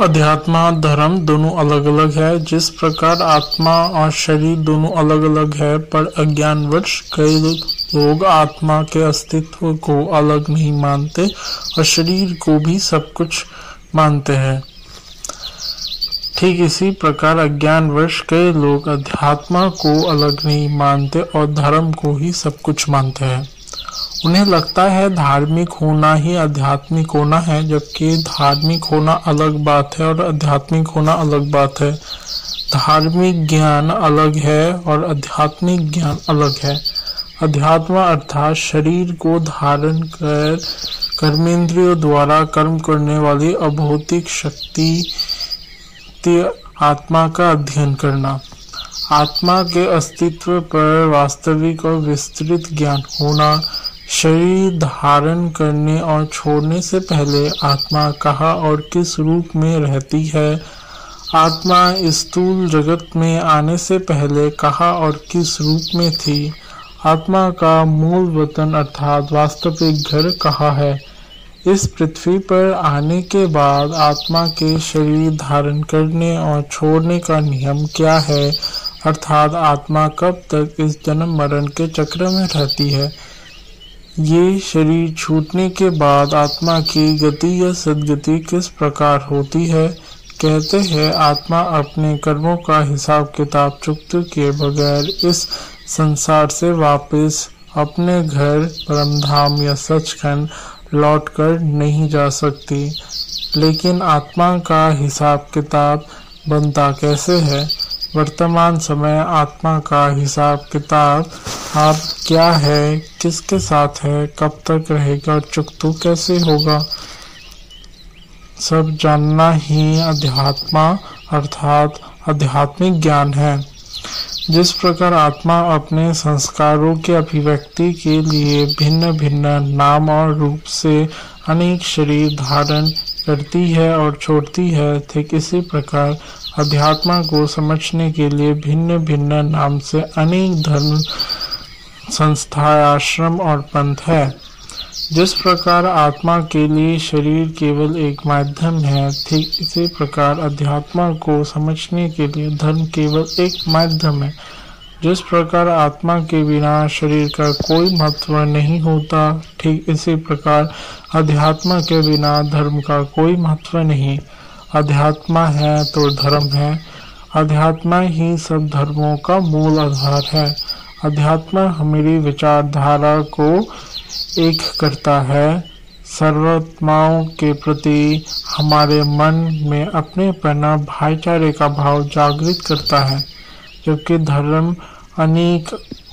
अध्यात्म और धर्म दोनों अलग अलग है। जिस प्रकार आत्मा और शरीर दोनों अलग अलग है, पर अज्ञानवश कई लोग आत्मा के अस्तित्व को अलग नहीं मानते और शरीर को भी सब कुछ मानते हैं। ठीक इसी प्रकार अज्ञानवश कई लोग अध्यात्मा को अलग नहीं मानते और धर्म को ही सब कुछ मानते हैं। उन्हें लगता है धार्मिक होना ही आध्यात्मिक होना है, जबकि धार्मिक होना अलग बात है और आध्यात्मिक होना अलग बात है। धार्मिक ज्ञान अलग है और आध्यात्मिक ज्ञान अलग है। अध्यात्म अर्थात शरीर को धारण कर कर्मेंद्रियों द्वारा कर्म करने वाली अभौतिक शक्ति आत्मा का अध्ययन करना। आत्मा के अस्तित्व पर वास्तविक और विस्तृत ज्ञान होना शरीर धारण करने और छोड़ने से पहले आत्मा कहा और किस रूप में रहती है? आत्मा स्थूल जगत में आने से पहले कहा और किस रूप में थी? आत्मा का मूल वतन अर्थात वास्तविक घर कहा है? इस पृथ्वी पर आने के बाद आत्मा के शरीर धारण करने और छोड़ने का नियम क्या है? अर्थात आत्मा कब तक इस जन्म मरण के चक्र में रहती है? ये शरीर छूटने के बाद आत्मा की गति या सदगति किस प्रकार होती है, कहते हैं, आत्मा अपने कर्मों का हिसाब किताब चुक्त के बगैर इस संसार से वापस अपने घर, परमधाम या सचखंड लौटकर नहीं जा सकती। लेकिन आत्मा का हिसाब किताब बनता कैसे है? वर्तमान समय, आत्मा का हिसाब किताब, आप क्या है, किसके साथ है, कब तक रहेगा, चुकतू कैसे होगा? सब जानना ही अध्यात्मा, अर्थात आध्यात्मिक ज्ञान है। जिस प्रकार आत्मा अपने संस्कारों के अभिव्यक्ति के लिए भिन्न भिन्न नाम और रूप से अनेक शरीर धारण करती है और छोड़ती है, ठीक इसी प्रकार अध्यात्मा को समझने के लिए भिन्न भिन्न नाम से अनेक धर्म संस्था आश्रम और पंथ है। जिस प्रकार आत्मा के लिए शरीर केवल एक माध्यम है, ठीक इसी प्रकार अध्यात्मा को समझने के लिए धर्म केवल एक माध्यम है। जिस प्रकार आत्मा के बिना शरीर का कोई महत्व नहीं होता, ठीक इसी प्रकार अध्यात्मा के बिना धर्म का कोई महत्व नहीं। अध्यात्मा है तो धर्म है। अध्यात्मा ही सब धर्मों का मूल आधार है। अध्यात्मा हमारी विचारधारा को एक करता है। सर्वात्माओं के प्रति हमारे मन में अपने पना भाईचारे का भाव जागृत करता है, जबकि धर्म अनेक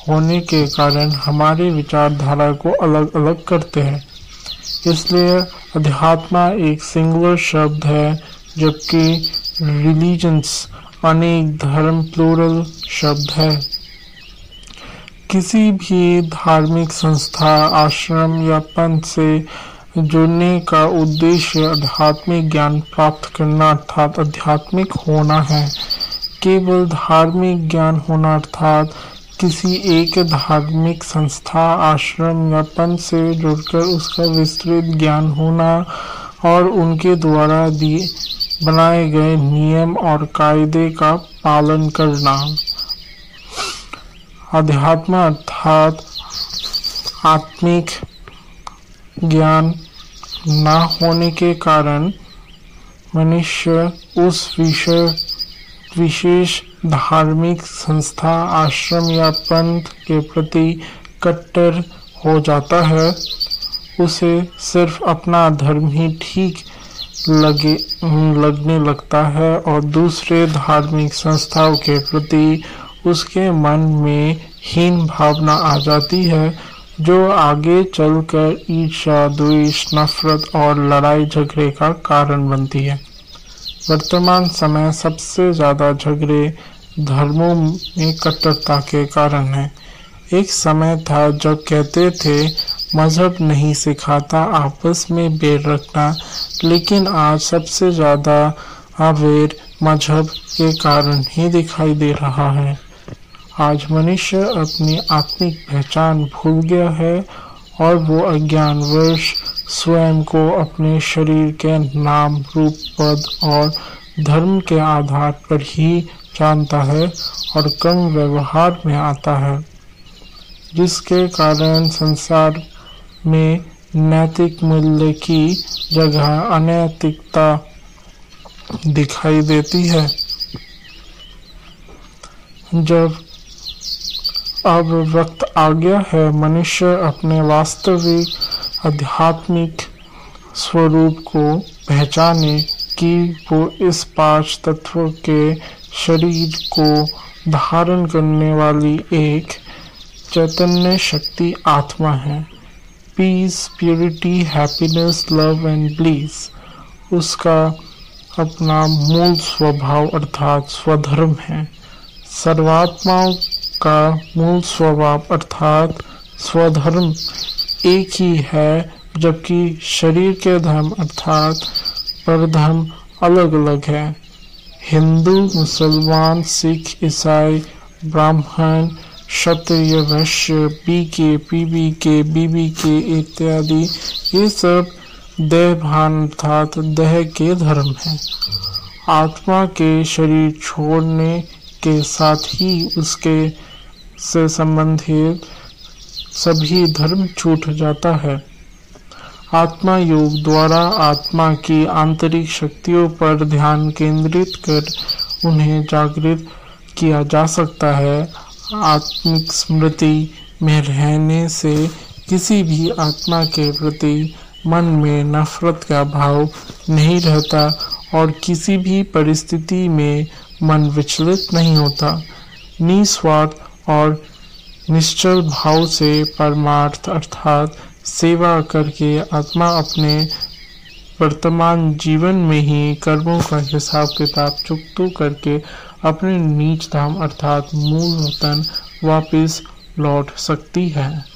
होने के कारण हमारी विचारधारा को अलग अलग करते हैं। इसलिए अध्यात्मा एक सिंगुलर शब्द है जबकि रिलीजन्स अनेक धर्म प्लूरल शब्द है। किसी भी धार्मिक संस्था, आश्रम या पंथ से जुड़ने का उद्देश्य आध्यात्मिक ज्ञान प्राप्त करना अर्थात आध्यात्मिक होना है। केवल धार्मिक ज्ञान होना अर्थात किसी एक धार्मिक संस्था, आश्रम या पंथ से जुड़कर उसका विस्तृत ज्ञान होना और उनके द्वारा दिए बनाए गए नियम और कायदे का पालन करना। अध्यात्म अर्थात आत्मिक ज्ञान न होने के कारण मनुष्य उस विषय, विशेष धार्मिक संस्था, आश्रम या पंथ के प्रति कट्टर हो जाता है। उसे सिर्फ़ अपना धर्म ही ठीक लगे लगने लगता है और दूसरे धार्मिक संस्थाओं के प्रति उसके मन में हीन भावना आ जाती है, जो आगे चलकर ईर्षा द्वेष, नफरत और लड़ाई झगड़े का कारण बनती है। वर्तमान समय सबसे ज़्यादा झगड़े धर्मों में कट्टरता के कारण है। एक समय था जब कहते थे मज़हब नहीं सिखाता, आपस में बेर रखना। लेकिन आज सबसे ज़्यादा अवेर मज़हब के कारण ही दिखाई दे रहा है। आज मनुष्य अपनी आत्मिक पहचान भूल गया है और वो अज्ञान वर्ष स्वयं को अपने शरीर के नाम, रूप, पद और धर्म के आधार पर ही जानता है और कम व्यवहार में आता है, जिसके कारण संसार में नैतिक मूल्य की जगह अनैतिकता दिखाई देती है। जब अब वक्त आ गया है, मनुष्य अपने वास्तविक, आध्यात्मिक स्वरूप को पहचाने कि वो इस पाँच तत्व के शरीर को धारण करने वाली एक चैतन्य शक्ति आत्मा है। Peace purity happiness love and bliss उसका अपना मूल स्वभाव अर्थात स्वधर्म है। सर्वात्माओं का मूल स्वभाव अर्थात स्वधर्म एक ही है, जबकि शरीर के धर्म अर्थात परधर्म अलग अलग है। हिंदू, मुसलमान, सिख, ईसाई, ब्राह्मण क्षत्रिय वैश्य पी के पीबी के बीबी के इत्यादि, ये सब देह भान अर्थात देह के धर्म है। आत्मा के शरीर छोड़ने के साथ ही उसके से संबंधित सभी धर्म छूट जाता है। आत्मा योग द्वारा आत्मा की आंतरिक शक्तियों पर ध्यान केंद्रित कर उन्हें जागृत किया जा सकता है। आत्मिक स्मृति में रहने से किसी भी आत्मा के प्रति मन में नफरत का भाव नहीं रहता और किसी भी परिस्थिति में मन विचलित नहीं होता। निस्वार्थ और निश्चल भाव से परमार्थ अर्थात सेवा करके आत्मा अपने वर्तमान जीवन में ही कर्मों का हिसाब किताब चुकतू करके अपने नीच धाम अर्थात मूल वतन वापिस लौट सकती है।